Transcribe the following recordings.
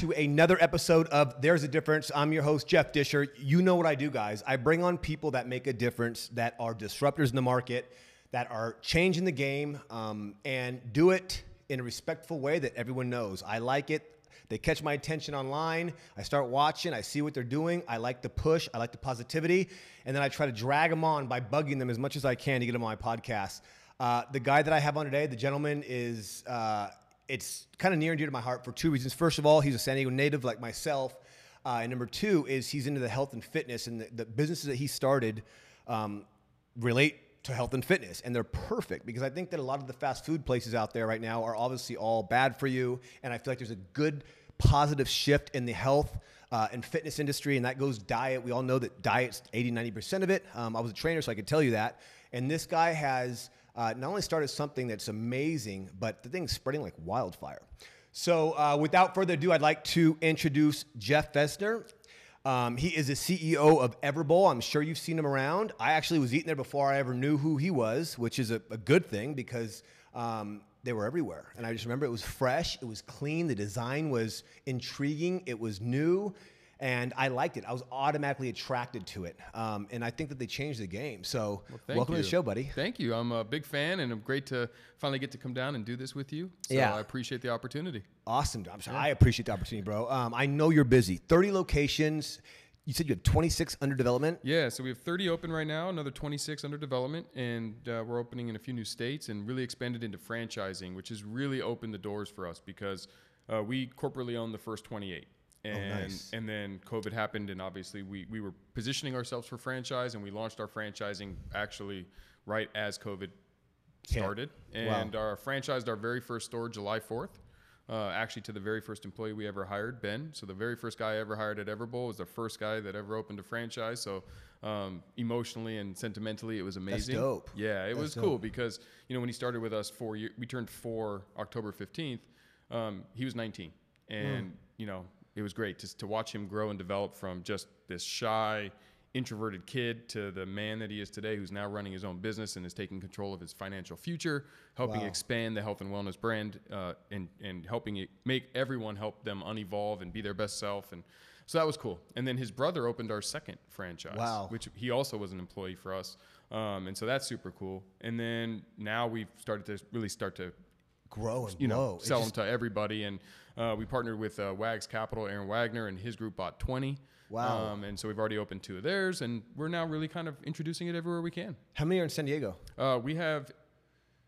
to another episode of There's a Difference. I'm your host, Jeff Disher. You know what I do, guys. I bring on people that make a difference, that are disruptors in the market, that are changing the game, um, and do it in a respectful way that everyone knows. I like it. They catch my attention online. I start watching. I see what they're doing. I like the push. I like the positivity. And then I try to drag them on by bugging them as much as I can to get them on my podcast. Uh, the guy that I have on today, the gentleman, is uh, it's kind of near and dear to my heart for two reasons. First of all, he's a San Diego native like myself. Uh, and number two is he's into the health and fitness, and the, the businesses that he started um, relate to health and fitness. And they're perfect because I think that a lot of the fast food places out there right now are obviously all bad for you. And I feel like there's a good positive shift in the health uh, and fitness industry, and that goes diet. We all know that diet's 80, 90% of it. Um, I was a trainer, so I could tell you that. And this guy has uh, not only started something that's amazing, but the thing's spreading like wildfire. So, uh, without further ado, I'd like to introduce Jeff Fenster. Um, he is the CEO of Everbowl. I'm sure you've seen him around. I actually was eating there before I ever knew who he was, which is a, a good thing because um, they were everywhere. And I just remember it was fresh, it was clean, the design was intriguing, it was new and I liked it. I was automatically attracted to it, um, and I think that they changed the game. So, well, welcome you. to the show, buddy. Thank you. I'm a big fan, and I'm great to finally get to come down and do this with you. So yeah, I appreciate the opportunity. Awesome. Yeah. I appreciate the opportunity, bro. Um, I know you're busy. 30 locations. You said you have 26 under development. Yeah, so we have 30 open right now, another 26 under development, and uh, we're opening in a few new states and really expanded into franchising, which has really opened the doors for us because uh, we corporately own the first 28. Oh, and oh, nice. and then COVID happened, and obviously we we were positioning ourselves for franchise, and we launched our franchising actually right as COVID started, yeah. and wow. our franchised our very first store July fourth. Uh, actually, to the very first employee we ever hired, Ben. So the very first guy I ever hired at Everbowl was the first guy that ever opened a franchise. So um, emotionally and sentimentally, it was amazing. That's dope. Yeah, it That's was dope. cool because you know when he started with us four years, we turned four October fifteenth. Um, he was 19, and mm. you know it was great to, to watch him grow and develop from just this shy, introverted kid to the man that he is today, who's now running his own business and is taking control of his financial future, helping wow. expand the health and wellness brand, uh, and and helping it make everyone help them unevolve and be their best self. And so that was cool. And then his brother opened our second franchise, wow. which he also was an employee for us. Um, and so that's super cool. And then now we've started to really start to grow and you know sell just, them to everybody. And uh, we partnered with uh, Wags Capital, Aaron Wagner, and his group bought 20. Wow. Um, and so we've already opened two of theirs, and we're now really kind of introducing it everywhere we can. How many are in San Diego? Uh, we have,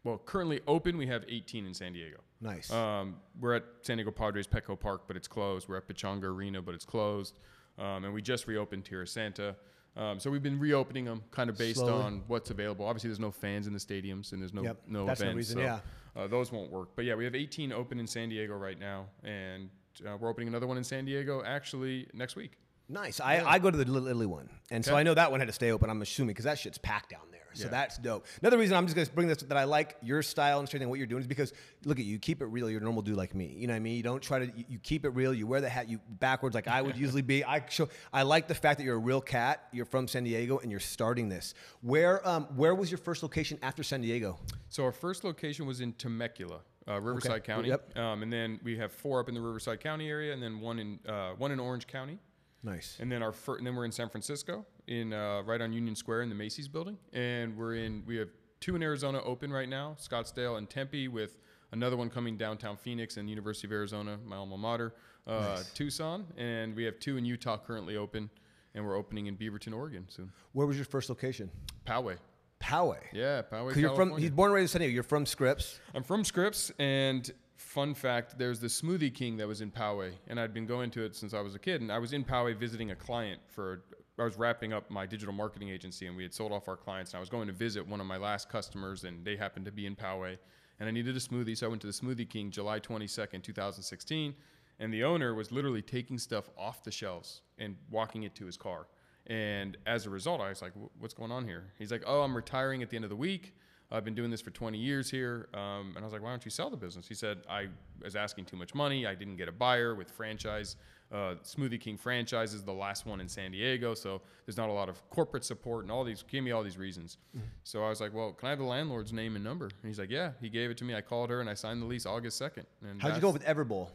well, currently open, we have 18 in San Diego. Nice. Um, we're at San Diego Padres Petco Park, but it's closed. We're at Pechanga Arena, but it's closed. Um, and we just reopened Tierrasanta. Um, so we've been reopening them kind of based Slowly. on what's available. Obviously, there's no fans in the stadiums and there's no yep. no That's events. No reason, so yeah. Uh, those won't work. But yeah, we have 18 open in San Diego right now, and uh, we're opening another one in San Diego actually next week. Nice. I, I go to the Little Italy one, and okay. so I know that one had to stay open. I'm assuming because that shit's packed down there. So yeah. that's dope. Another reason I'm just gonna bring this that I like your style and everything what you're doing is because look at you, keep it real. You're a normal dude like me. You know what I mean? You don't try to. You, you keep it real. You wear the hat you backwards like I would usually be. I show. I like the fact that you're a real cat. You're from San Diego and you're starting this. Where um where was your first location after San Diego? So our first location was in Temecula. Uh, Riverside okay. County, yep. Um, and then we have four up in the Riverside County area, and then one in uh, one in Orange County. Nice. And then our fir- and then we're in San Francisco, in uh, right on Union Square in the Macy's building, and we're in we have two in Arizona open right now, Scottsdale and Tempe, with another one coming downtown Phoenix and University of Arizona, my alma mater, uh, nice. Tucson, and we have two in Utah currently open, and we're opening in Beaverton, Oregon soon. Where was your first location? Poway. Poway. Yeah, Poway. You're from. He's born and raised in San Diego. You're from Scripps. I'm from Scripps, and fun fact there's the smoothie king that was in poway and i'd been going to it since i was a kid and i was in poway visiting a client for i was wrapping up my digital marketing agency and we had sold off our clients and i was going to visit one of my last customers and they happened to be in poway and i needed a smoothie so i went to the smoothie king july 22nd 2016 and the owner was literally taking stuff off the shelves and walking it to his car and as a result i was like what's going on here? He's like oh i'm retiring at the end of the week I've been doing this for 20 years here. Um, and I was like, why don't you sell the business? He said, I was asking too much money. I didn't get a buyer with franchise. Uh, Smoothie King franchise is the last one in San Diego. So there's not a lot of corporate support and all these, gave me all these reasons. Mm-hmm. So I was like, well, can I have the landlord's name and number? And he's like, yeah. He gave it to me. I called her and I signed the lease August 2nd. And How'd you go with Everbowl?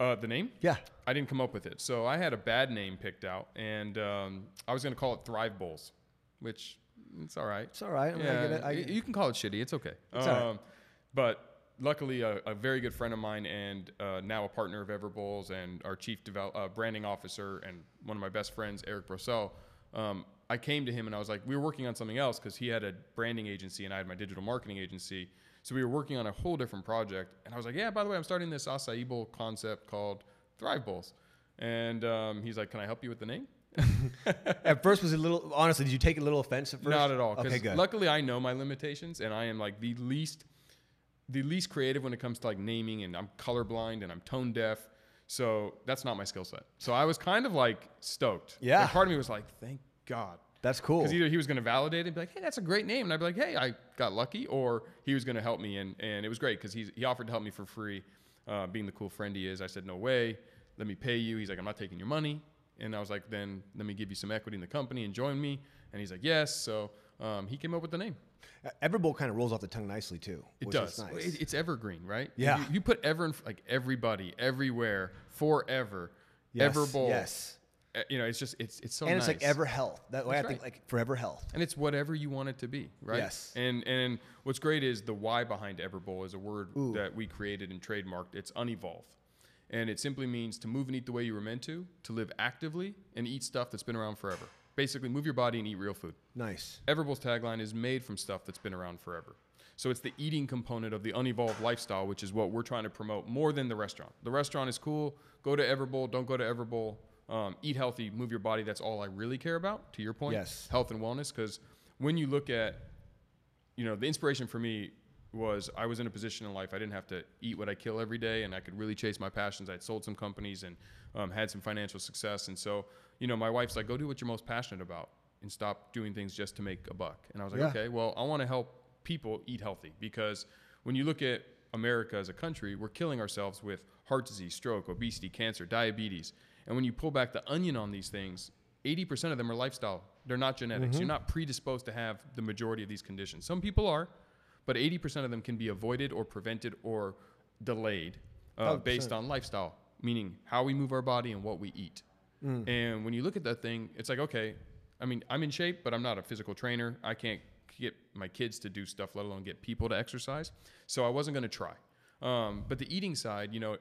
Uh, the name? Yeah. I didn't come up with it. So I had a bad name picked out, and um, I was going to call it Thrive Bowls, which it's all right. It's all right. Mean, I get it. I y- get it. you can call it shitty. It's okay. It's all right. But luckily, a, a very good friend of mine and uh, now a partner of Everbowls and our chief develop, uh, branding officer and one of my best friends, Eric Brosel. Um, I came to him and I was like, we were working on something else because he had a branding agency and I had my digital marketing agency. So we were working on a whole different project. And I was like, yeah, by the way, I'm starting this acai bowl concept called Thrive Bowls. And um, he's like, can I help you with the name? At first, was a little? Honestly, did you take a little offense at first? Not at all. Okay, good. Luckily, I know my limitations, and I am like the least, the least creative when it comes to like naming, and I'm colorblind and I'm tone deaf, so that's not my skill set. So I was kind of like stoked. Yeah. And part of me was like, thank God, That's cool. because either he was going to validate it and be like, hey, that's a great name, and I'd be like, hey, I got lucky, or he was going to help me, and and it was great because he he offered to help me for free, uh, being the cool friend he is. I said, no way, let me pay you. He's like, I'm not taking your money. And I was like, then let me give you some equity in the company and join me. And he's like, yes. So um, he came up with the name. Everbowl kind of rolls off the tongue nicely too. It which does. Is nice. It- it's evergreen, right? Yeah. You, you put ever in like everybody, everywhere, forever, yes, ever bowl. Yes. You know, it's just it's it's so and nice. it's like ever health. That way, I That's think like forever health. and it's whatever you want it to be, right? Yes. And and what's great is the why behind Everbowl is a word Ooh. that we created and trademarked. It's unevolved. And it simply means to move and eat the way you were meant to, to live actively and eat stuff that's been around forever. Basically, move your body and eat real food. Nice. Everbowl's tagline is made from stuff that's been around forever. So it's the eating component of the unevolved lifestyle, which is what we're trying to promote more than the restaurant. The restaurant is cool. Go to Everbowl. Don't go to Everbowl. Um, eat healthy. Move your body. That's all I really care about. To your point, Yes. health and wellness. Because when you look at, you know, the inspiration for me was I was in a position in life I didn't have to eat what I kill every day, and I could really chase my passions. I'd sold some companies and um, had some financial success, and so you know, my wife's like, "Go do what you're most passionate about, and stop doing things just to make a buck." And I was like, Yeah. "Okay, well, I want to help people eat healthy because when you look at America as a country, we're killing ourselves with heart disease, stroke, obesity, cancer, diabetes, and when you pull back the onion on these things." 80% of them are lifestyle. They're not genetics. You're not predisposed to have the majority of these conditions. Some people are, but 80% of them can be avoided or prevented or delayed uh, based on lifestyle, meaning how we move our body and what we eat. And when you look at that thing, it's like, okay, I mean, I'm in shape, but I'm not a physical trainer. I can't get my kids to do stuff, let alone get people to exercise. So I wasn't going to try. Um, but the eating side, you know,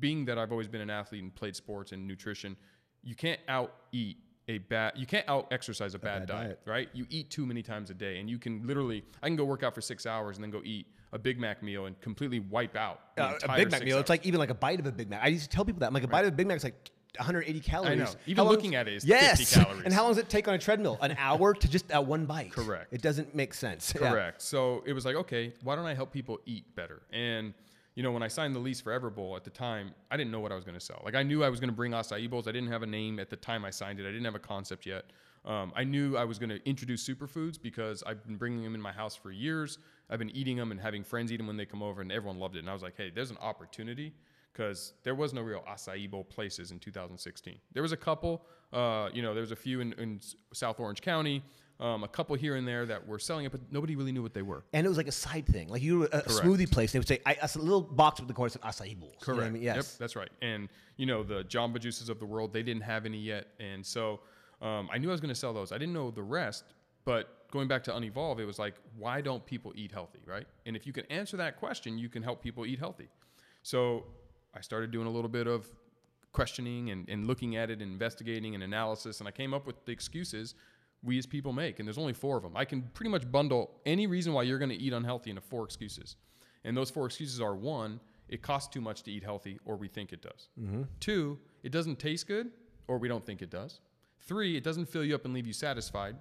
being that I've always been an athlete and played sports and nutrition, you can't out eat a bad, you can't out exercise a, bad, bad diet, diet. right? You eat too many times a day, and you can literally, I can go work out for six hours and then go eat a Big Mac meal and completely wipe out Uh, a Big Mac meal. It's like even like a bite of a Big Mac. I used to tell people that. I'm like a bite of a Big Mac is like 180 calories. I know. Even looking at it is yes. 50 calories. And how long does it take on a treadmill? An hour to just that one bite. Correct. It doesn't make sense. Yeah. Correct. So it was like, okay, why don't I help people eat better? And you know, when I signed the lease for Everbowl at the time, I didn't know what I was going to sell. Like I knew I was going to bring acai bowls. I didn't have a name at the time I signed it. I didn't have a concept yet. Um, I knew I was going to introduce superfoods because I've been bringing them in my house for years. I've been eating them and having friends eat them when they come over, and everyone loved it. And I was like, hey, there's an opportunity because there was no real acai bowl places in 2016. There was a couple, uh, you know, there was a few in, in South Orange County, um, a couple here and there that were selling it, but nobody really knew what they were. And it was like a side thing. Like you were a, a smoothie place, they would say, I, a little box with the corner said acai bowls. You know I mean? Yes. Yep, that's right. And you know the Jamba Juices of the world, they didn't have any yet, and so um, I knew I was going to sell those. I didn't know the rest, but going back to Unevolve, it was like, why don't people eat healthy, right? And if you can answer that question, you can help people eat healthy. So I started doing a little bit of questioning and, and looking at it and investigating and analysis, and I came up with the excuses we as people make, and there's only four of them. I can pretty much bundle any reason why you're going to eat unhealthy into four excuses. And those four excuses are one, it costs too much to eat healthy, or we think it does. Mm-hmm. Two, it doesn't taste good, or we don't think it does. Three, it doesn't fill you up and leave you satisfied.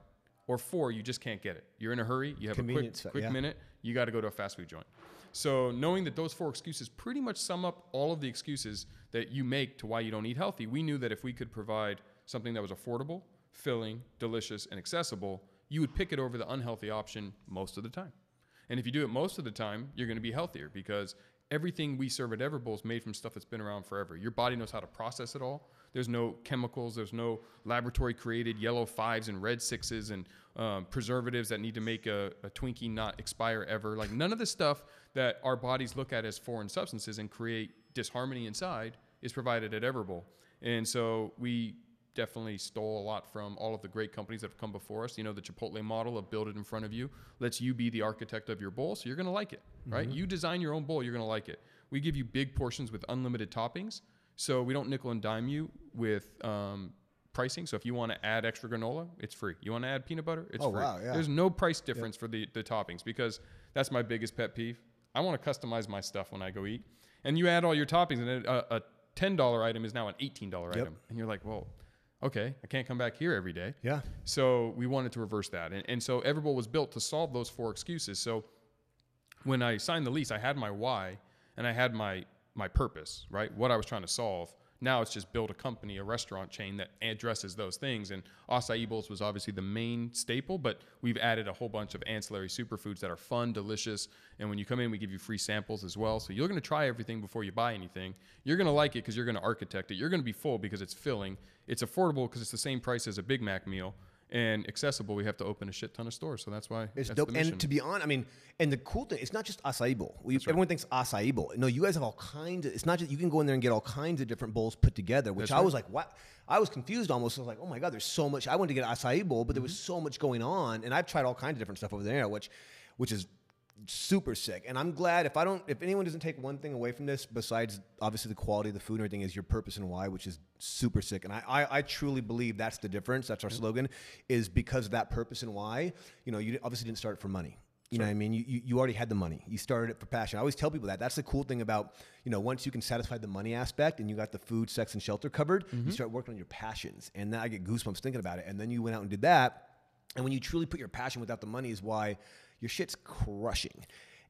Or four, you just can't get it. You're in a hurry, you have a quick, quick yeah. minute, you got to go to a fast food joint. So knowing that those four excuses pretty much sum up all of the excuses that you make to why you don't eat healthy, we knew that if we could provide something that was affordable, filling, delicious, and accessible, you would pick it over the unhealthy option most of the time. And if you do it most of the time, you're going to be healthier because everything we serve at Everbowl is made from stuff that's been around forever. Your body knows how to process it all. There's no chemicals, there's no laboratory created yellow fives and red sixes and um, preservatives that need to make a, a Twinkie not expire ever. Like none of the stuff that our bodies look at as foreign substances and create disharmony inside is provided at Everbowl. And so we definitely stole a lot from all of the great companies that have come before us. You know, the Chipotle model of build it in front of you lets you be the architect of your bowl, so you're going to like it, right? You design your own bowl, you're going to like it. We give you big portions with unlimited toppings, so we don't nickel and dime you with um, pricing. So if you want to add extra granola, it's free. You want to add peanut butter, it's Oh, free. wow, yeah. There's no price difference for the, the toppings because that's my biggest pet peeve. I want to customize my stuff when I go eat. And you add all your toppings, and a, a $10 item is now an $18 item. And you're like, well, okay, I can't come back here every day. Yeah. So we wanted to reverse that. And, and so Everbowl was built to solve those four excuses. So when I signed the lease, I had my why and I had my my purpose, right? What I was trying to solve. Now it's just build a company, a restaurant chain that addresses those things. And acai bowls was obviously the main staple, but we've added a whole bunch of ancillary superfoods that are fun, delicious. And when you come in, we give you free samples as well. So you're going to try everything before you buy anything. You're going to like it because you're going to architect it. You're going to be full because it's filling. It's affordable because it's the same price as a Big Mac meal. And accessible, we have to open a shit ton of stores. So that's why It's that's dope. And to be honest, I mean, and the cool thing, it's not just acai bowl. We, Everyone thinks acai bowl. No, you guys have all kinds of, it's not just, you can go in there and get all kinds of different bowls put together, which That's I right. was like, what? I was confused almost. I was like, oh my God, there's so much. I wanted to get acai bowl, but there Mm-hmm. was so much going on. And I've tried all kinds of different stuff over there, which, which is super sick. And I'm glad if I don't, if anyone doesn't take one thing away from this, besides obviously the quality of the food and everything, is your purpose and why, which is super sick. And I, I, I truly believe that's the difference. That's our slogan, is because of that purpose and why. You know, you obviously didn't start it for money. You know what I mean? You, you, you already had the money. You started it for passion. I always tell people that. That's the cool thing about, you know, once you can satisfy the money aspect and you got the food, sex, and shelter covered, you mm-hmm. start working on your passions. And then I get goosebumps thinking about it. And then you went out and did that. And when you truly put your passion without the money is why your shit's crushing.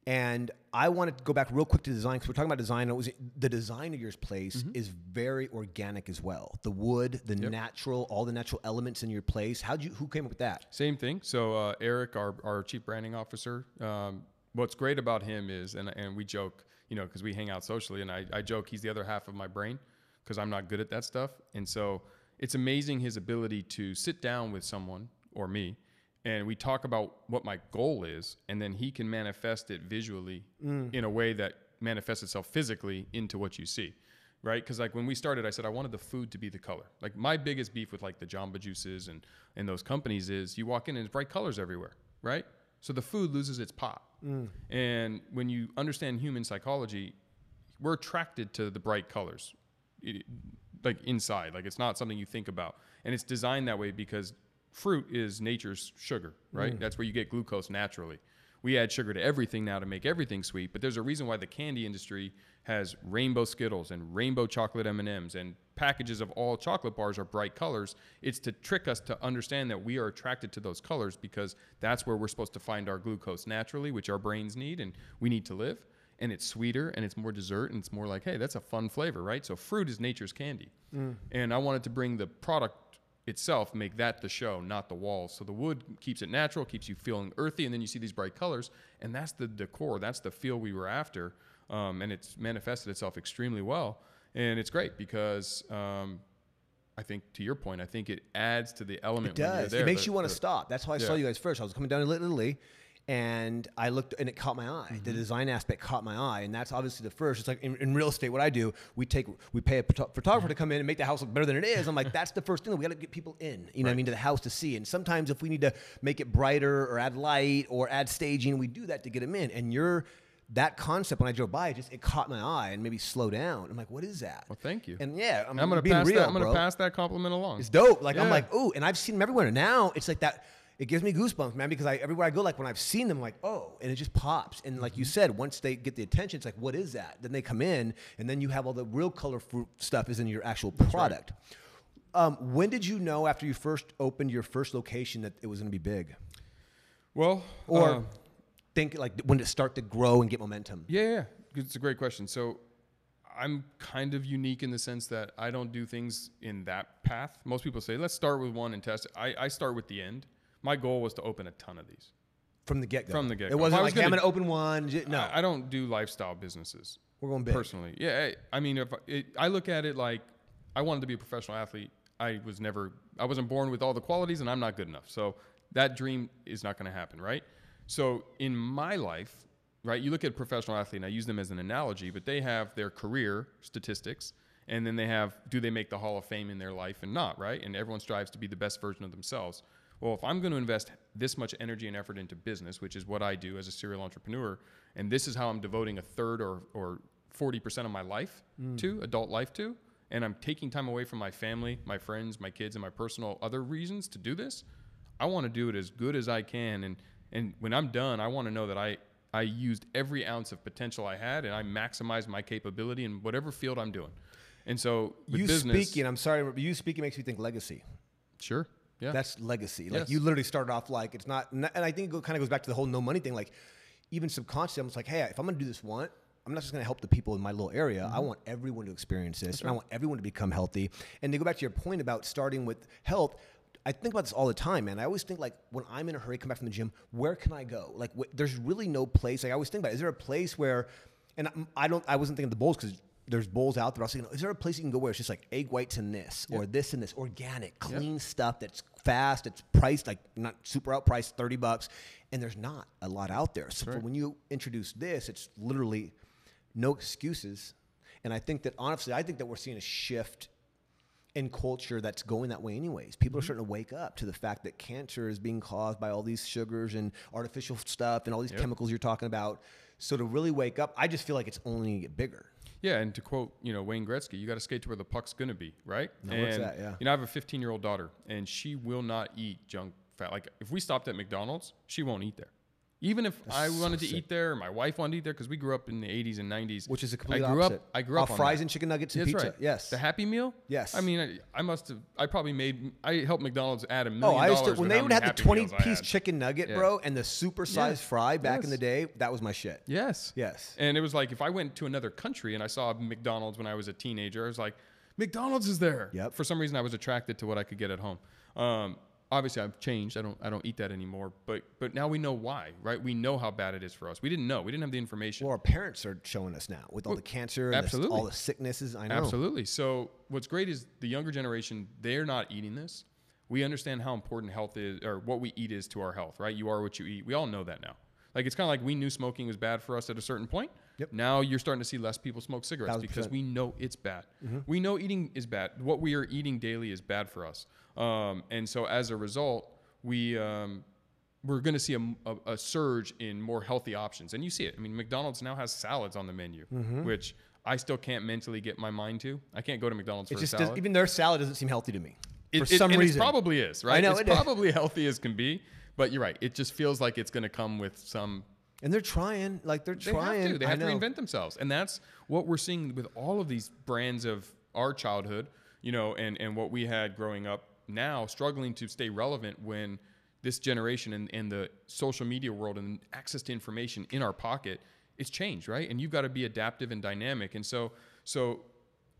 And I want to go back real quick to design because we're talking about design. It was the design of your place is very organic as well. The wood, the natural, all the natural elements in your place. How'd you? Who came up with that? Same thing. So uh, Eric, our, our chief branding officer, um, what's great about him is, and, and we joke, you know, because we hang out socially, and I, I joke he's the other half of my brain because I'm not good at that stuff. And so it's amazing his ability to sit down with someone or me, and we talk about what my goal is, and then he can manifest it visually mm. in a way that manifests itself physically into what you see right? Because like when we started, I said I wanted the food to be the color. Like my biggest beef with like the Jamba Juices and and those companies is you walk in and it's bright colors everywhere, right? So the food loses its pop. Mm. And when you understand human psychology, we're attracted to the bright colors, it- like inside. Like it's not something you think about, and it's designed that way because fruit is nature's sugar, right? Mm. That's where you get glucose naturally. We add sugar to everything now to make everything sweet, but there's a reason why the candy industry has rainbow Skittles and rainbow chocolate M&Ms and packages of all chocolate bars are bright colors. It's to trick us to understand that we are attracted to those colors because that's where we're supposed to find our glucose naturally, which our brains need and we need to live. And it's sweeter and it's more dessert and it's more like, hey, that's a fun flavor, right? So fruit is nature's candy. Mm. And I wanted to bring the product itself make that the show, not the walls. So the wood keeps it natural, keeps you feeling earthy, and then you see these bright colors, and that's the decor, that's the feel we were after, um, and it's manifested itself extremely well, and it's great because um, I think to your point, I think it adds to the element. It does. there, it makes the- you want to stop. That's why I saw you guys first. I was coming down to Little Italy, and I looked, and it caught my eye. Mm-hmm. The design aspect caught my eye, and that's obviously the first. It's like in, in real estate, what I do, we take, we pay a photographer to come in and make the house look better than it is. I'm like, that's the first thing. that We got to get people in, you know, what I mean, to the house to see. And sometimes if we need to make it brighter or add light or add staging, we do that to get them in. And you're that concept when I drove by, it just it caught my eye and maybe slow down. I'm like, what is that? Well, thank you. And yeah, I'm, I'm gonna being pass real, that. I'm gonna pass that compliment along. It's dope. Like I'm like, ooh, and I've seen them everywhere. Now it's like that. It gives me goosebumps, man, because I everywhere I go, like when I've seen them, like oh, and it just pops. And like Mm-hmm. you said, once they get the attention, it's like, what is that? Then they come in, and then you have all the real color fruit stuff is in your actual product. Um, when did you know after you first opened your first location that it was going to be big, well, or uh, think like when did it start to grow and get momentum? Yeah, yeah, it's a great question. So I'm kind of unique in the sense that I don't do things in that path. Most people say, let's start with one and test it. I, I start with the end. My goal was to open a ton of these. From the get go. From the get-go. It wasn't was like hey, I'm gonna- open one. No, I, I don't do lifestyle businesses we're going big. personally. Yeah, I, I mean, if I- it, I look at it like I wanted to be a professional athlete, I was never, I wasn't born with all the qualities, and I'm not good enough. So that dream is not going to happen, right? So in my life, right, you look at a professional athlete, and I use them as an analogy, but they have their career statistics, And then they have, do they make the Hall of Fame in their life and not, right? And everyone strives to be the best version of themselves. Well, if I'm going to invest this much energy and effort into business, which is what I do as a serial entrepreneur, and this is how I'm devoting a third or, or 40% of my life mm. to, adult life to, and I'm taking time away from my family, my friends, my kids, and my personal other reasons to do this, I want to do it as good as I can. And, and when I'm done, I want to know that I, I used every ounce of potential I had and I maximized my capability in whatever field I'm doing. And so with you business, speaking, I'm sorry, but you speaking makes me think legacy. sure, yeah, That's legacy. Like Yes. you literally started off like it's not, and I think it kind of goes back to the whole no money thing. Like even subconsciously, I'm just like, hey, if I'm gonna do this one, I'm not just gonna help the people in my little area. Mm-hmm. I want everyone to experience this, and I want everyone to become healthy. And to go back to your point about starting with health. I think about this all the time, man. I always think like when I'm in a hurry, come back from the gym, where can I go? Like, wh- there's really no place. Like, I always think about, is there a place where, and I- I don't, I wasn't thinking of the bowls because there's bowls out there. I was thinking, is there a place you can go where it's just like egg whites and this, or this and this, organic, clean stuff that's fast, it's priced like not super outpriced, thirty bucks, and there's not a lot out there. So when you introduce this, it's literally no excuses. And I think that honestly, I think that we're seeing a shift in culture that's going that way anyways. People are mm-hmm. starting to wake up to the fact that cancer is being caused by all these sugars and artificial stuff and all these chemicals you're talking about. So to really wake up, I just feel like it's only going to get bigger. Yeah, and to quote, you know, Wayne Gretzky, you got to skate to where the puck's going to be, right? No, and, what's that? Yeah. You know, I have a 15 year old daughter, and she will not eat junk fat. Like, if we stopped at McDonald's, she won't eat there. Even if I wanted to sick. eat there, or my wife wanted to eat there, because we grew up in the 80s and 90s. Which is a I complete grew opposite. up. I grew up Off on fries that. and chicken nuggets and That's pizza. right. Yes. The Happy Meal. Yes. I mean, I, I must have. I probably made. I helped McDonald's add a Oh, million I used dollars to when they how would many have the Happy 20 Meals I piece had. chicken nugget, Yeah. bro, and the super sized Yes. fry back in Yes. the day. That was my shit. Yes. Yes. And it was like if I went to another country and I saw McDonald's when I was a teenager, I was like, McDonald's is there. Yep. For some reason, I was attracted to what I could get at home. Um, obviously, I've changed. I don't. I don't eat that anymore. But but now we know why, right? We know how bad it is for us. We didn't know. We didn't have the information. Well, our parents are showing us now with all the cancer and the- absolutely. all the sicknesses. I know. Absolutely. So what's great is the younger generation, they're not eating this. We understand how important health is or what we eat is to our health, right? You are what you eat. We all know that now. Like it's kind of like we knew smoking was bad for us at a certain point. Yep. Now you're starting to see less people smoke cigarettes Thousand because we know it's bad. We know eating is bad. What we are eating daily is bad for us. Um, and so as a result, we um, we're going to see a, a, a surge in more healthy options. And you see it. I mean, McDonald's now has salads on the menu, Mm-hmm. which I still can't mentally get my mind to. I can't go to McDonald's It for a does, salad. even their salad doesn't seem healthy to me It- for it- some reason. It probably is, right? know, it's it is. probably healthy as can be. But you're right. It just feels like it's going to come with some and they're trying, like they're they trying. have to. They have to reinvent themselves, and that's what we're seeing with all of these brands of our childhood, you know, and and what we had growing up. Now struggling to stay relevant when this generation and, and the social media world and access to information in our pocket it's changed, right? And you've got to be adaptive and dynamic. And so so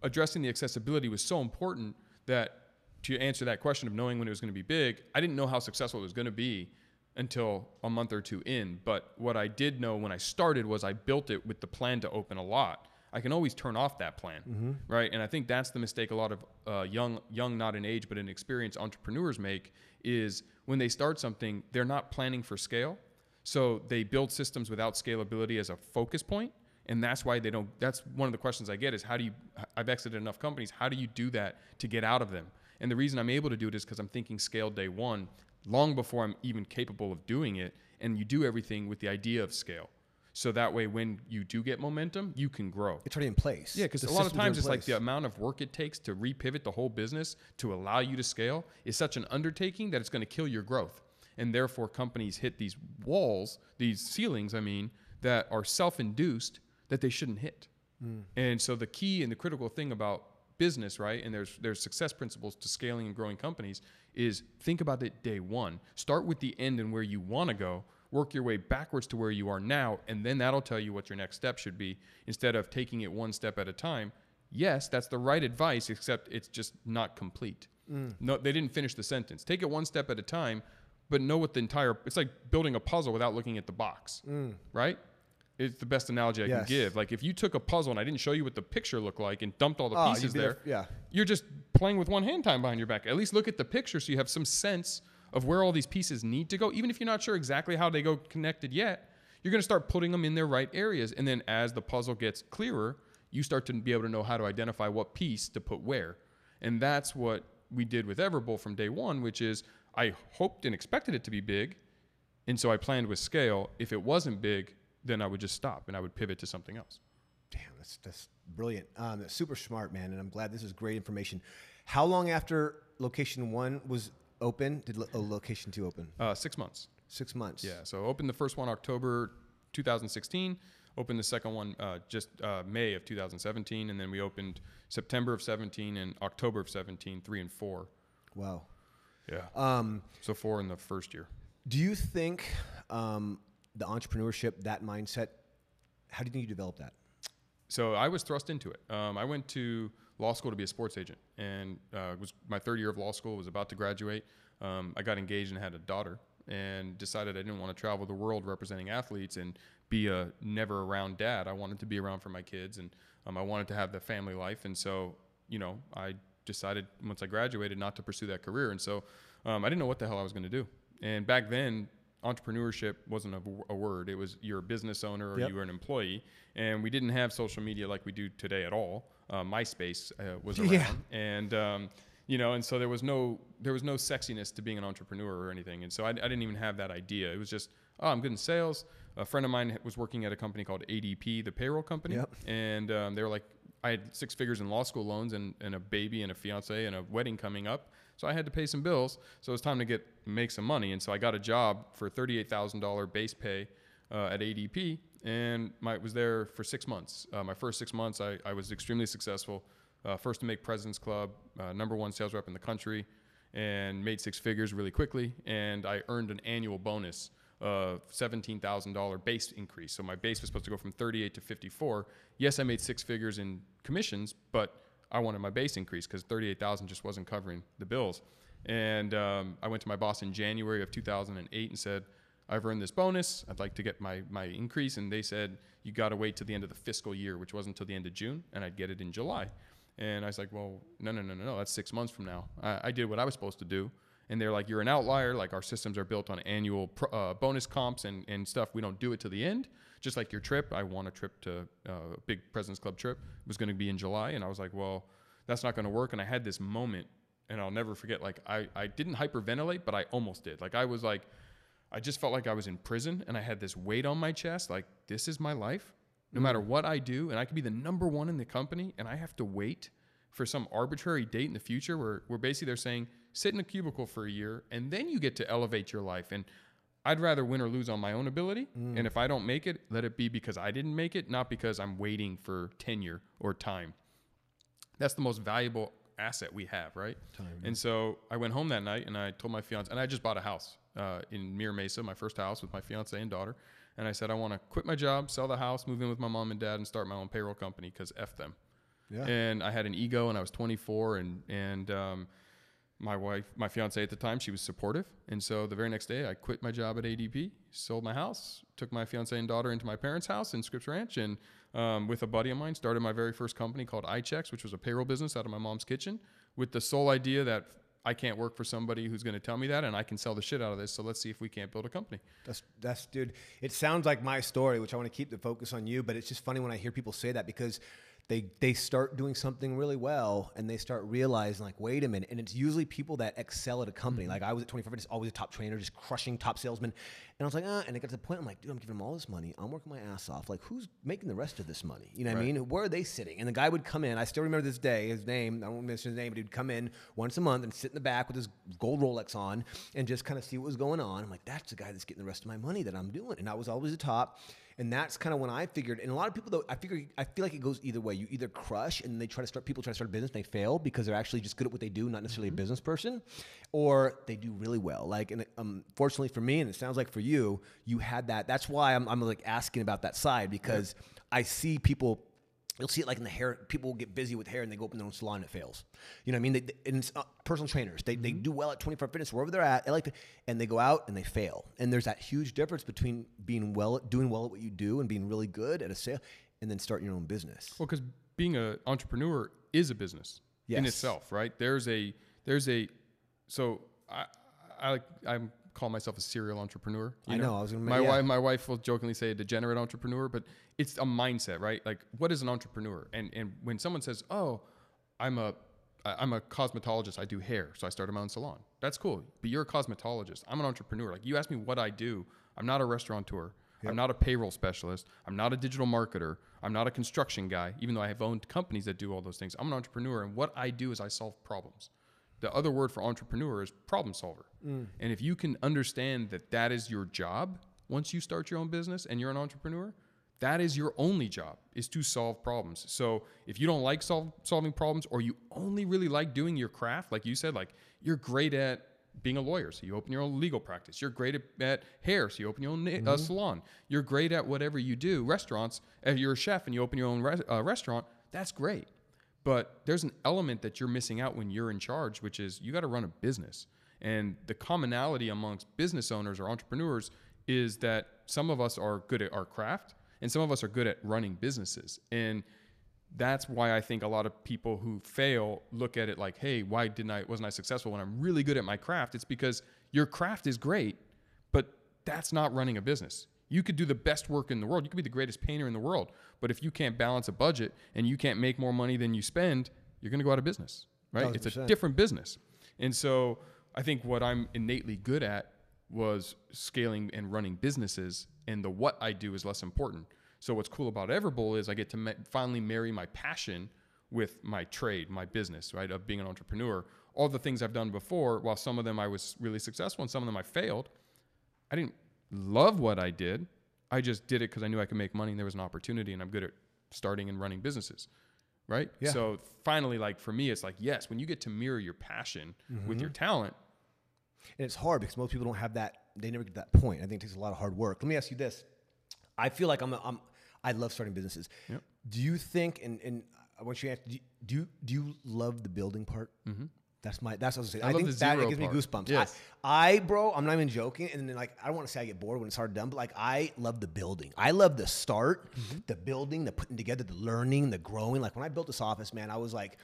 addressing the accessibility was so important that to answer that question of knowing when it was going to be big, I didn't know how successful it was going to be until a month or two in. But what I did know when I started was I built it with the plan to open a lot. I can always turn off that plan, right? And I think that's the mistake a lot of uh, young, young, not in age, but in experienced entrepreneurs make is when they start something, they're not planning for scale. So they build systems without scalability as a focus point, and that's why they don't. That's one of the questions I get is how do you? I've exited enough companies. How do you do that to get out of them? And the reason I'm able to do it is because I'm thinking scale day one, long before I'm even capable of doing it. And you do everything with the idea of scale. So that way, when you do get momentum, you can grow. It's already in place. Yeah, because a lot of times it's like the amount of work it takes to repivot the whole business to allow you to scale is such an undertaking that it's going to kill your growth. And therefore, companies hit these walls, these ceilings, I mean, that are self induced that they shouldn't hit. Hmm. And so the key and the critical thing about business, right? And there's there's success principles to scaling and growing companies is think about it day one. Start with the end and where you want to go. Work your way backwards to where you are now, and then that'll tell you what your next step should be instead of taking it one step at a time. Yes, that's the right advice, except it's just not complete. Mm. No, they didn't finish the sentence. Take it one step at a time, but know what the entire. It's like building a puzzle without looking at the box, mm. right? It's the best analogy I Yes. can give. Like if you took a puzzle and I didn't show you what the picture looked like and dumped all the Oh, pieces there, there- yeah. you're just playing with one hand time behind your back. At least look at the picture so you have some sense of where all these pieces need to go. Even if you're not sure exactly how they go connected yet, you're going to start putting them in their right areas. And then as the puzzle gets clearer, you start to be able to know how to identify what piece to put where. And that's what we did with Everbowl from day one, which is I hoped and expected it to be big. And so I planned with scale. If it wasn't big, then I would just stop and I would pivot to something else. Damn, that's that's brilliant. Um, that's super smart, man, and I'm glad this is great information. How long after location one was open did lo- oh, location two open? Uh, six months. Six months. Yeah. So opened the first one October 2016. Opened the second one uh, just uh, May of 2017, and then we opened September of 17 and October of 17, three and four. Wow. Yeah. Um, so four in the first year. do you think um, the entrepreneurship, that mindset, how do you think you developed that? So I was thrust into it. Um, I went to law school to be a sports agent, and uh, was my third year of law school. Was about to graduate. Um, I got engaged and had a daughter, and decided I didn't want to travel the world representing athletes and be a never around dad. I wanted to be around for my kids, and um, I wanted to have the family life. And so, you know, I decided once I graduated not to pursue that career. And so, um, I didn't know what the hell I was going to do. And back then, entrepreneurship wasn't a, a word. It was you're a business owner or Yep. you were an employee, and we didn't have social media like we do today at all. Uh, MySpace uh, was around, Yeah. and um, you know, and so there was no there was no sexiness to being an entrepreneur or anything, and so I, I didn't even have that idea. It was just oh, I'm good in sales. A friend of mine was working at a company called ADP, the payroll company, Yep. and um, they were like, I had six figures in law school loans and, and a baby and a fiance and a wedding coming up. So I had to pay some bills. So it was time to get make some money. And so I got a job for thirty-eight thousand dollar base pay uh, at ADP, and my was there for six months. Uh, my first six months, I, I was extremely successful. Uh, first to make President's Club, uh, number one sales rep in the country, and made six figures really quickly. And I earned an annual bonus of seventeen thousand dollar base increase. So my base was supposed to go from thirty-eight to fifty-four. Yes, I made six figures in commissions, but I wanted my base increase because thirty-eight thousand just wasn't covering the bills. And um, I went to my boss in January of 2008 and said, "I've earned this bonus. I'd like to get my my increase." And they said, "You got to wait till the end of the fiscal year, which wasn't until the end of June, and I'd get it in July." And I was like, "Well, no, no, no, no, no. That's six months from now. I, I did what I was supposed to do." And they're like, "You're an outlier. Like our systems are built on annual uh, bonus comps and and stuff. We don't do it to the end." Just like your trip, I want a trip to uh, a big President's Club trip. It was going to be in July, and I was like, "Well, that's not going to work." And I had this moment and I'll never forget. Like I, I didn't hyperventilate, but I almost did. Like I was like, I just felt like I was in prison, and I had this weight on my chest. Like this is my life, no matter what I do, and I could be the number one in the company, and I have to wait for some arbitrary date in the future where, where basically they're saying sit in a cubicle for a year, and then you get to elevate your life. And I'd rather win or lose on my own ability, and if I don't make it, let it be because I didn't make it, not because I'm waiting for tenure or time that's the most valuable asset we have, right? Time, And so I went home that night and I told my fiance, and I just bought a house uh, in Mira Mesa, my first house with my fiance and daughter. And I said, I want to quit my job, sell the house, move in with my mom and dad, and start my own payroll company because F them. Yeah. And I had an ego and I was 24 and, and, um, my wife, my fiance at the time, she was supportive. And so the very next day, I quit my job at ADP, sold my house, took my fiance and daughter into my parents' house in Scripps Ranch, and um, with a buddy of mine, started my very first company called iChecks, which was a payroll business out of my mom's kitchen, with the sole idea that I can't work for somebody who's going to tell me that, and I can sell the shit out of this. So let's see if we can't build a company. That's that's dude. It sounds like my story, which I want to keep the focus on you. But it's just funny when I hear people say that because they they start doing something really well and they start realizing like, wait a minute. And it's usually people that excel at a company. Like I was at 25, just always a top trainer, just crushing top salesman. And I was like, ah. And it got to the point I'm like, dude, I'm giving them all this money. I'm working my ass off. Like, who's making the rest of this money? You know what I mean? Where are they sitting? And the guy would come in. I still remember this day. His name. I won't mention his name, but he'd come in once a month and sit in the back with his gold Rolex on and just kind of see what was going on. I'm like, that's the guy that's getting the rest of my money that I'm doing. And I was always the top. And that's kind of when I figured. And a lot of people, though, I figure, I feel like it goes either way. You either crush and they try to start. People try to start a business, and they fail because they're actually just good at what they do, not necessarily a business person, or they do really well. Like, and um, fortunately for me, and it sounds like for you, you had that. That's why I'm, I'm like asking about that side because I see people You'll see it like in the hair. People will get busy with hair and they go open their own salon and it fails. You know what I mean? They, they- and it's uh, personal trainers. They, they do well at 24 Fitness, wherever they're at. To, and they go out and they fail. And there's that huge difference between being well, at, doing well at what you do and being really good at a sale and then starting your own business. Well, because being an entrepreneur is a business in itself, right? There's a there's a so I I like I'm call myself a serial entrepreneur. you I know, I was gonna- my yeah. wife, my wife will jokingly say a degenerate entrepreneur, but it's a mindset, right? Like, what is an entrepreneur? And and when someone says, "Oh, I'm a I'm a cosmetologist. I do hair, so I started my own salon." That's cool, but you're a cosmetologist. I'm an entrepreneur. Like, you ask me what I do. I'm not a restaurateur. I'm not a payroll specialist. I'm not a digital marketer. I'm not a construction guy, even though I have owned companies that do all those things. I'm an entrepreneur, and what I do is I solve problems. The other word for entrepreneur is problem solver. And if you can understand that that is your job once you start your own business and you're an entrepreneur, that is your only job is to solve problems. So if you don't like solve, solving problems or you only really like doing your craft, like you said, like you're great at being a lawyer, so you open your own legal practice. You're great at, at hair, so you open your own na- uh, salon. You're great at whatever you do. Restaurants, if you're a chef and you open your own res- uh, restaurant, that's great. But there's an element that you're missing out when you're in charge, which is you got to run a business. And the commonality amongst business owners or entrepreneurs is that some of us are good at our craft and some of us are good at running businesses. And that's why I think a lot of people who fail look at it like, "Hey, why didn't I wasn't I successful when I'm really good at my craft?" It's because your craft is great, but that's not running a business. You could do the best work in the world. You could be the greatest painter in the world, but if you can't balance a budget and you can't make more money than you spend, you're going to go out of business, right? It's a different business. And so, I think what I'm innately good at was scaling and running businesses, and the what I do is less important. So what's cool about Everbowl is I get to ma- finally marry my passion with my trade, my business, right, of being an entrepreneur. All the things I've done before, while some of them I was really successful and some of them I failed, I didn't love what I did. I just did it because I knew I could make money and there was an opportunity, and I'm good at starting and running businesses, right? Yeah. So finally, like for me, it's like yes, when you get to mirror your passion with Mm-hmm. your talent, And it's hard because most people don't have that. They never get to that point. I think it takes a lot of hard work. Let me ask you this: I feel like I'm. A, I'm I love starting businesses. Do you think? And and I want you to answer. Do you do you, do you love the building part? Mm-hmm. That's my. That's what I was saying. I, love think that it gives part. me goosebumps. Yes. I, I, bro, I'm not even joking. And then like, I don't want to say I get bored when it's hard done, but like, I love the building. I love the start, Mm-hmm. the building, the putting together, the learning, the growing. Like when I built this office, man, I was like,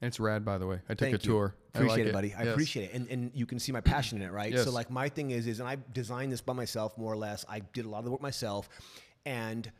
and it's rad by the way. I took Thank a tour. You. I like Appreciate it, buddy. I Yes. appreciate it, and and you can see my passion in it, right? Yes. So like my thing is is, and I designed this by myself more or less. I did a lot of the work myself, and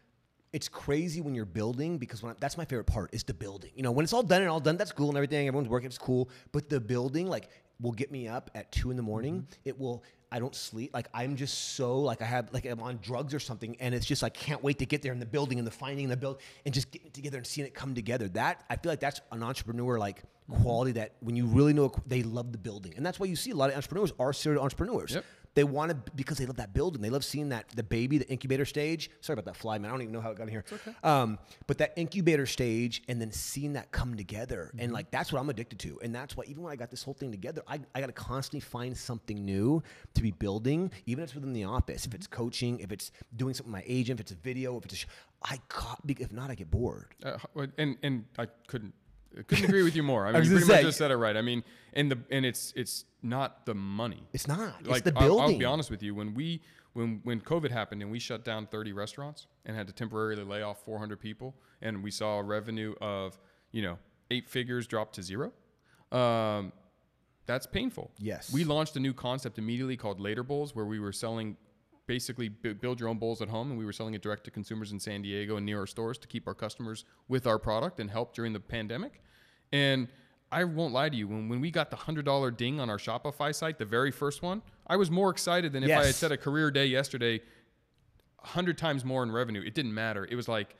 it's crazy when you're building because when I, that's my favorite part is the building. You know, when it's all done and all done, that's cool and everything. Everyone's working, it's cool. But the building, like, will get me up at two in the morning. Mm-hmm. It will. I don't sleep. Like I'm just so like I have like I'm on drugs or something, and it's just I can't wait to get there in the building and the finding and the build and just getting it together and seeing it come together. That I feel like that's an entrepreneur like quality that when you really know they love the building, and that's why you see a lot of entrepreneurs are serial entrepreneurs. Yep. They want to because they love that building. They love seeing that the baby, the incubator stage. Sorry about that fly, man. I don't even know how it got in here. Um, but that incubator stage and then seeing that come together, and like that's what I'm addicted to. And that's why even when I got this whole thing together, I, I got to constantly find something new to be building, even if it's within the office. If it's coaching, if it's doing something with my agent, if it's a video, if it's a sh- I ca- if not, I get bored. Uh, and and I couldn't couldn't agree with you more. I mean, was you pretty much just said it right. I mean, and the and it's it's not the money. It's not. It's like the I'll- building. I'll, be honest with you. When we when when COVID happened and we shut down 30 restaurants and had to temporarily lay off 400 people, and we saw a revenue of you know eight figures drop to zero. Um, that's painful. Yes. We launched a new concept immediately called Later Bowls, where we were selling basically bu- build your own bowls at home, and we were selling it direct to consumers in San Diego and near our stores to keep our customers with our product and help during the pandemic. And I won't lie to you, when, when we got the hundred dollar ding on our Shopify site, the very first one, I was more excited than if I had Yes. set a career day yesterday, hundred times more in revenue. It didn't matter. It was like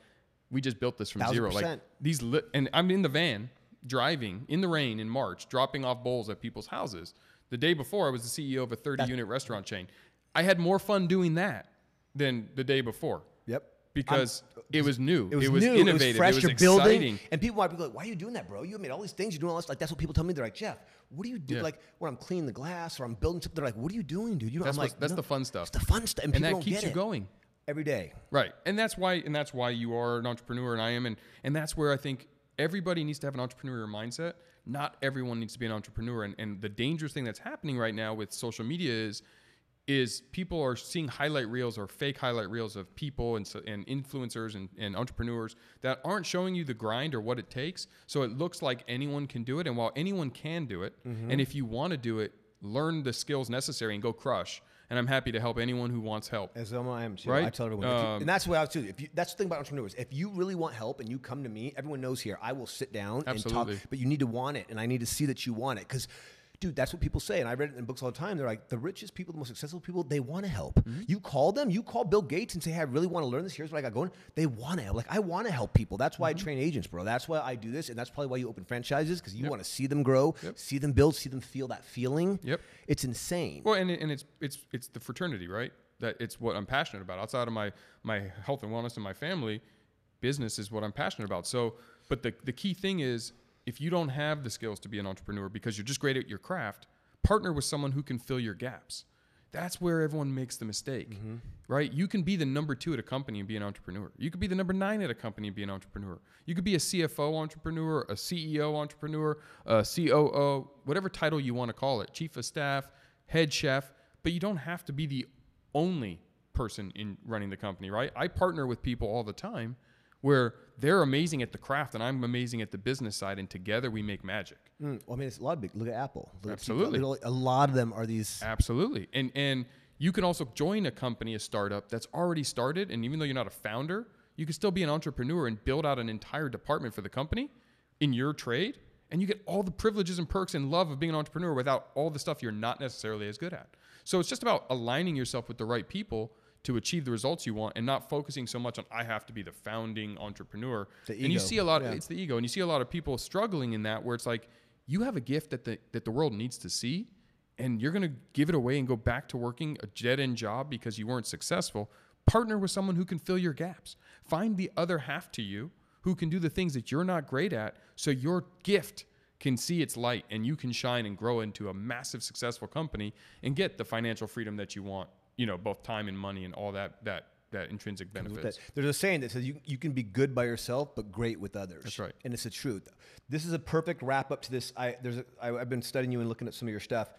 we just built this from zero. Like these, li- and I'm in the van driving in the rain in March, dropping off bowls at people's houses. The day before, I was the CEO of a 30 unit restaurant chain. I had more fun doing that than the day before Yep. because uh, it was new. It was, it was new. innovative. It was fresh. it was You're exciting. building, and people might be like, "Why are you doing that, bro? You made all these things. You're doing all this. Like that's what people tell me. They're like, Jeff, what do you do? Yeah. Like when I'm cleaning the glass or I'm building something. They're like, what are you doing, dude? You know, That's I'm like, that's "No, the fun stuff. It's the fun stuff, and, and people that don't keeps get you it. going. every day. Right. And that's why and that's why you are an entrepreneur and I am and and that's where I think everybody needs to have an entrepreneurial mindset. Not everyone needs to be an entrepreneur and, and the dangerous thing that's happening right now with social media is is people are seeing highlight reels or fake highlight reels of people and, and influencers and, and entrepreneurs that aren't showing you the grind or what it takes. So it looks like anyone can do it. And while anyone can do it, and if you want to do it, learn the skills necessary and go crush. And I'm happy to help anyone who wants help. As I am too. Right? I tell everyone, if you- Um, and that's what I was too. If you, that's the thing about entrepreneurs. If you really want help and you come to me, everyone knows here. I will sit down Absolutely. and talk, but you need to want it, and I need to see that you want it because. Dude, that's what people say, and I read it in books all the time. They're like the richest people, the most successful people. They want to help. Mm-hmm. You call them, you call Bill Gates and say, "Hey, I really want to learn this. Here's what I got going." They want to help. Like I want to help people. That's why Mm-hmm. I train agents, bro. That's why I do this, and that's probably why you open franchises because you want to see them grow, see them build, see them feel that feeling. Yep. It's insane. Well, and, and it's it's it's the fraternity, right? That it's what I'm passionate about. Outside of my my health and wellness and my family, business is what I'm passionate about. So, but the the key thing is if you don't have the skills to be an entrepreneur because you're just great at your craft, partner with someone who can fill your gaps. That's where everyone makes the mistake, mm-hmm. right? You can be the number two at a company and be an entrepreneur. You could be the number nine at a company and be an entrepreneur. You could be a CFO entrepreneur, a CEO entrepreneur, a COO, whatever title you want to call it, chief of staff, head chef, but you don't have to be the only person in running the company, right? I partner with people all the time where they're amazing at the craft and I'm amazing at the business side, and together we make magic. Mm, well, I mean, it's a lot of big. Look at Apple. Look Absolutely. at- a lot of them are these. Absolutely. And and you can also join a company, a startup that's already started, and even though you're not a founder, you can still be an entrepreneur and build out an entire department for the company in your trade, and you get all the privileges and perks and love of being an entrepreneur without all the stuff you're not necessarily as good at. So it's just about aligning yourself with the right people to achieve the results you want and not focusing so much on I have to be the founding entrepreneur. The and you see a lot Yeah. it's the ego and you see a lot of people struggling in that where it's like you have a gift that the that the world needs to see and you're going to give it away and go back to working a dead end job because you weren't successful, partner with someone who can fill your gaps. Find the other half to you who can do the things that you're not great at so your gift can see its light and you can shine and grow into a massive successful company and get the financial freedom that you want, you know, both time and money and all that that that intrinsic benefits. that. There's a saying that says you, you can be good by yourself, but great with others. That's right. And it's the truth. This is a perfect wrap up to this. I, there's a, I, I've been studying you and looking at some of your stuff.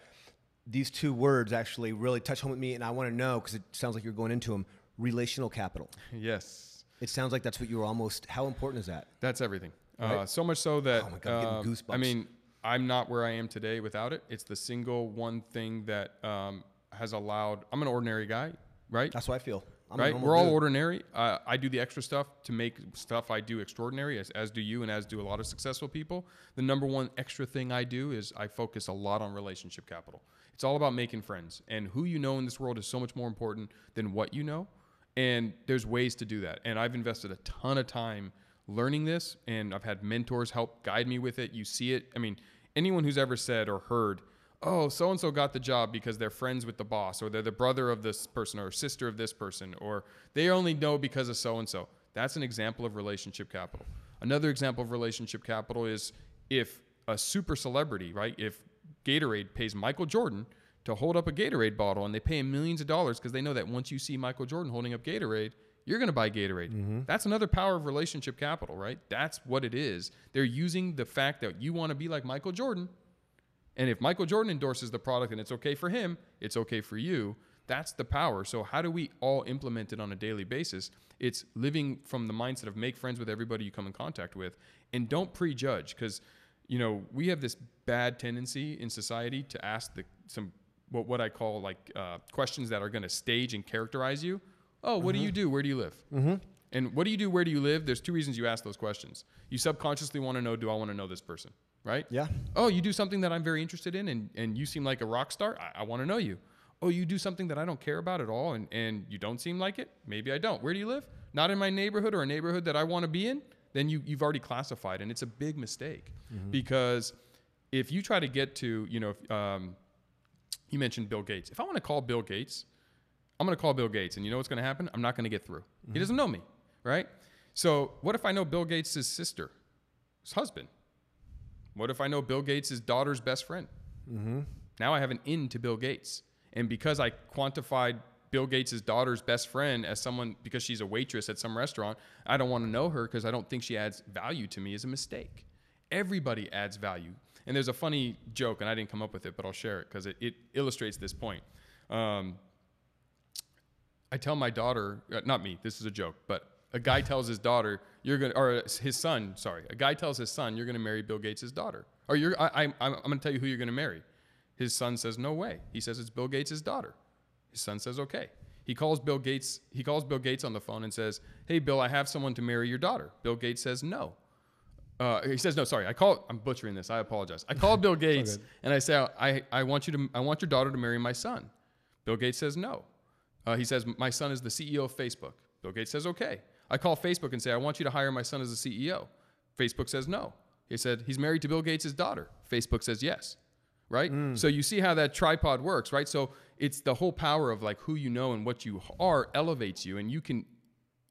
These two words actually really touch home with me, and I want to know because it sounds like you're going into them. Relational capital. Yes. It sounds like that's what you were almost. How important is that? That's everything. Uh, so much so that Oh my God, I'm getting um, goosebumps. I mean, I'm not where I am today without it. It's the single one thing that um, has allowed. I'm an ordinary guy, right? That's what I feel. I'm right? We're all dude. ordinary. Uh, I do the extra stuff to make stuff I do extraordinary, as, as do you, and as do a lot of successful people. The number one extra thing I do is I focus a lot on relationship capital. It's all about making friends, and who you know in this world is so much more important than what you know. And there's ways to do that. And I've invested a ton of time learning this, and I've had mentors help guide me with it. You see it. I mean, anyone who's ever said or heard, oh, so and so got the job because they're friends with the boss, or they're the brother of this person, or sister of this person, or they only know because of so and so. That's an example of relationship capital. Another example of relationship capital is if a super celebrity, right? If Gatorade pays Michael Jordan to hold up a Gatorade bottle and they pay him millions of dollars because they know that once you see Michael Jordan holding up Gatorade, you're going to buy Gatorade. Mm-hmm. That's another power of relationship capital, right? That's what it is. They're using the fact that you want to be like Michael Jordan. And if Michael Jordan endorses the product and it's okay for him, it's okay for you. That's the power. So, how do we all implement it on a daily basis? It's living from the mindset of make friends with everybody you come in contact with and don't prejudge because, you know, we have this bad tendency in society to ask the, some what, what I call like uh, questions that are going to stage and characterize you. Oh, what do you do? Where do you live? Mm-hmm. And what do you do? Where do you live? There's two reasons you ask those questions. You subconsciously want to know, do I want to know this person? Right? Yeah. Oh, you do something that I'm very interested in and, and you seem like a rock star. I, I want to know you. Oh, you do something that I don't care about at all and, and you don't seem like it? Maybe I don't. Where do you live? Not in my neighborhood or a neighborhood that I want to be in? Then you, you've already classified. And it's a big mistake because if you try to get to, you know, if, um, you mentioned Bill Gates. If I want to call Bill Gates, I'm going to call Bill Gates. And you know what's going to happen? I'm not going to get through. He doesn't know me, right? So what if I know Bill Gates' sister, his husband? What if I know Bill Gates' daughter's best friend? Now I have an in to Bill Gates. And because I quantified Bill Gates' daughter's best friend as someone, because she's a waitress at some restaurant, I don't want to know her because I don't think she adds value to me is a mistake. Everybody adds value. And there's a funny joke, and I didn't come up with it, but I'll share it because it, it illustrates this point. Um, I tell my daughter, uh, not me, this is a joke, but a guy tells his daughter, you're gonna, or his son, sorry, a guy tells his son, you're gonna marry Bill Gates' daughter, or you're, I, I, I'm, I'm gonna tell you who you're gonna marry. His son says, No way. He says, It's Bill Gates' daughter. His son says, Okay. He calls Bill Gates. He calls Bill Gates on the phone and says, "Hey, Bill, I have someone to marry your daughter." Bill Gates says, "No." Uh, he says, "No, sorry. I call. I'm butchering this. I apologize. I call Bill Gates and I say, I, I want you to. I want your daughter to marry my son." Bill Gates says, "No." Uh, he says, "My son is the CEO of Facebook." Bill Gates says, "Okay." I call Facebook and say, "I want you to hire my son as a CEO." Facebook says, "No." He said, "He's married to Bill Gates' daughter." Facebook says, "Yes." right? Mm. So you see how that tripod works, right? So it's the whole power of like who you know and what you are elevates you, and you can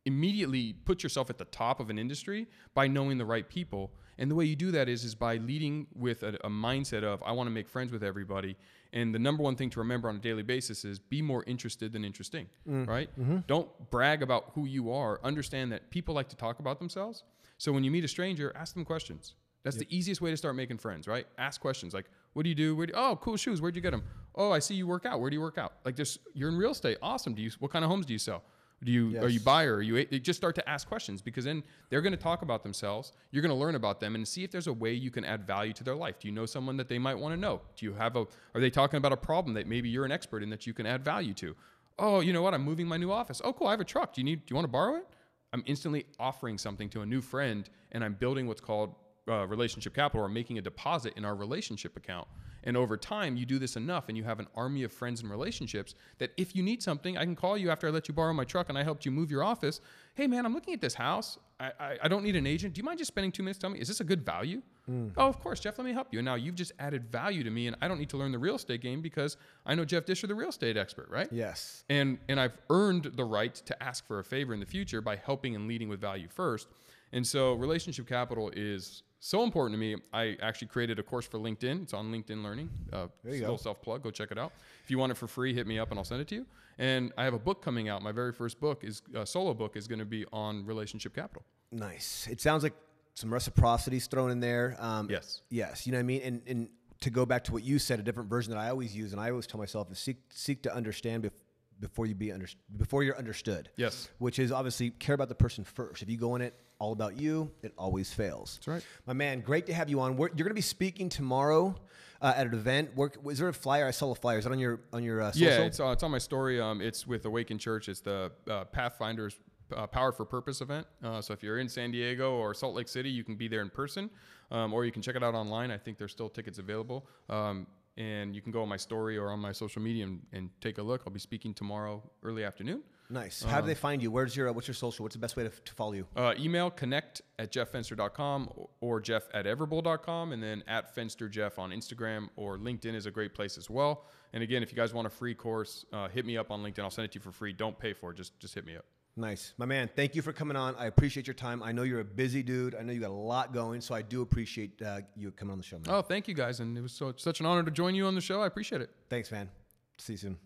immediately put yourself at the top of an industry by knowing the right people. And the way you do that is is by leading with a, a mindset of I want to make friends with everybody. And the number one thing to remember on a daily basis is be more interested than interesting, mm. right? Mm-hmm. Don't brag about who you are. Understand that people like to talk about themselves. So when you meet a stranger, ask them questions. That's yep. the easiest way to start making friends, right? Ask questions like, what do you do? Where do you, oh, cool shoes. Where'd you get them? Oh, I see you work out. Where do you work out? Like just you're in real estate. Awesome. Do you what kind of homes do you sell? Do you yes. are you buyer? Are you just start to ask questions because then they're going to talk about themselves. You're going to learn about them and see if there's a way you can add value to their life. Do you know someone that they might want to know? Do you have a are they talking about a problem that maybe you're an expert in that you can add value to? Oh, you know what? I'm moving my new office. Oh, cool. I have a truck. Do you need do you want to borrow it? I'm instantly offering something to a new friend and I'm building what's called uh, relationship capital or making a deposit in our relationship account. And over time, you do this enough and you have an army of friends and relationships that if you need something, I can call you after I let you borrow my truck and I helped you move your office. Hey, man, I'm looking at this house. I, I, I don't need an agent. Do you mind just spending two minutes telling me, is this a good value? Mm. Oh, of course, Jeff, let me help you. And now you've just added value to me and I don't need to learn the real estate game because I know Jeff Disher, the real estate expert, right? Yes. And, and I've earned the right to ask for a favor in the future by helping and leading with value first. And so relationship capital is so important to me. I actually created a course for LinkedIn. It's on LinkedIn Learning. Uh, there you go. Self plug. Go check it out. If you want it for free, hit me up and I'll send it to you. And I have a book coming out. My very first book is a uh, solo book is going to be on relationship capital. Nice. It sounds like some reciprocity is thrown in there. Um, yes. Yes. You know what I mean? And, and to go back to what you said, a different version that I always use, and I always tell myself is seek seek to understand before before you be under, before you're understood. Yes. Which is obviously care about the person first. If you go in it all about you, it always fails. That's right. My man, great to have you on. We're, you're going to be speaking tomorrow uh, at an event. Where, is there a flyer? I saw a flyer. Is that on your on your uh, social? Yeah, it's, uh, it's on my story. Um, it's with Awaken Church. It's the uh, Pathfinders uh, Power for Purpose event. Uh, so if you're in San Diego or Salt Lake City, you can be there in person, um, or you can check it out online. I think there's still tickets available. Um, and you can go on my story or on my social media and, and take a look. I'll be speaking tomorrow early afternoon. Nice. How do they um, find you? Where's your what's your social? What's the best way to, to follow you? Uh, email connect at jefffenster.com or jeff at everbowl.com and then at fensterjeff on Instagram or LinkedIn is a great place as well. And again, if you guys want a free course, uh, hit me up on LinkedIn. I'll send it to you for free. Don't pay for it. Just just hit me up. Nice. My man, thank you for coming on. I appreciate your time. I know you're a busy dude. I know you got a lot going, so I do appreciate uh, you coming on the show, man. Oh, thank you guys. And it was so, such an honor to join you on the show. I appreciate it. Thanks, man. See you soon.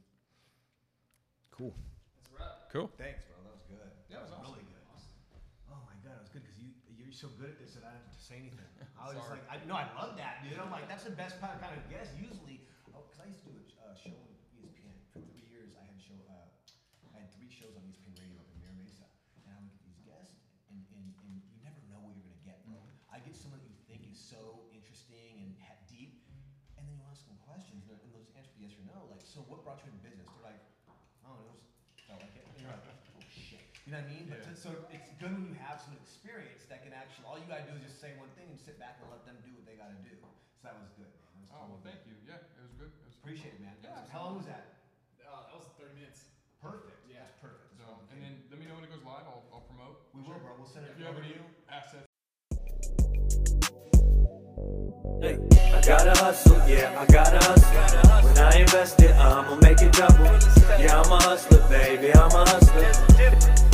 Cool. That's a wrap. Cool. Thanks, bro. That was good. Yeah, that was, awesome. really good. Awesome. Oh my god, it was good because you you're so good at this that I didn't have to say anything. I was just like, I, no, I love that, dude. I'm like, that's the best kind of guest. Usually, because oh, I used to do a uh, show on ESPN for three years. I had show. Uh, I had three shows on ESPN Radio up in Mira Mesa, and I would get these guests, and, and, and you never know what you're gonna get, bro. I get someone that you think is so interesting and deep, and then you ask them questions, and those answer yes or no. Like, so what brought you into business? They're like, oh, it was felt like it. And you're like, oh shit. You know what I mean? But to, so it's good when you have some experience that can actually. All you gotta do is just say one thing and sit back and let them do what they gotta do. So that was good, man. Was oh well, thank you. Yeah, it was good. It was Appreciate it, man. Yeah, was, how long was that? Uh, that was 30 minutes. Perfect. Yeah, That's perfect. So, and then let me know when it goes live. I'll, I'll promote. We will, bro. We'll send it if you have any assets. Hey, I gotta hustle, yeah, I gotta hustle. When I invest it, I'ma make it double. Yeah, I'm a hustler, baby, I'm a hustler.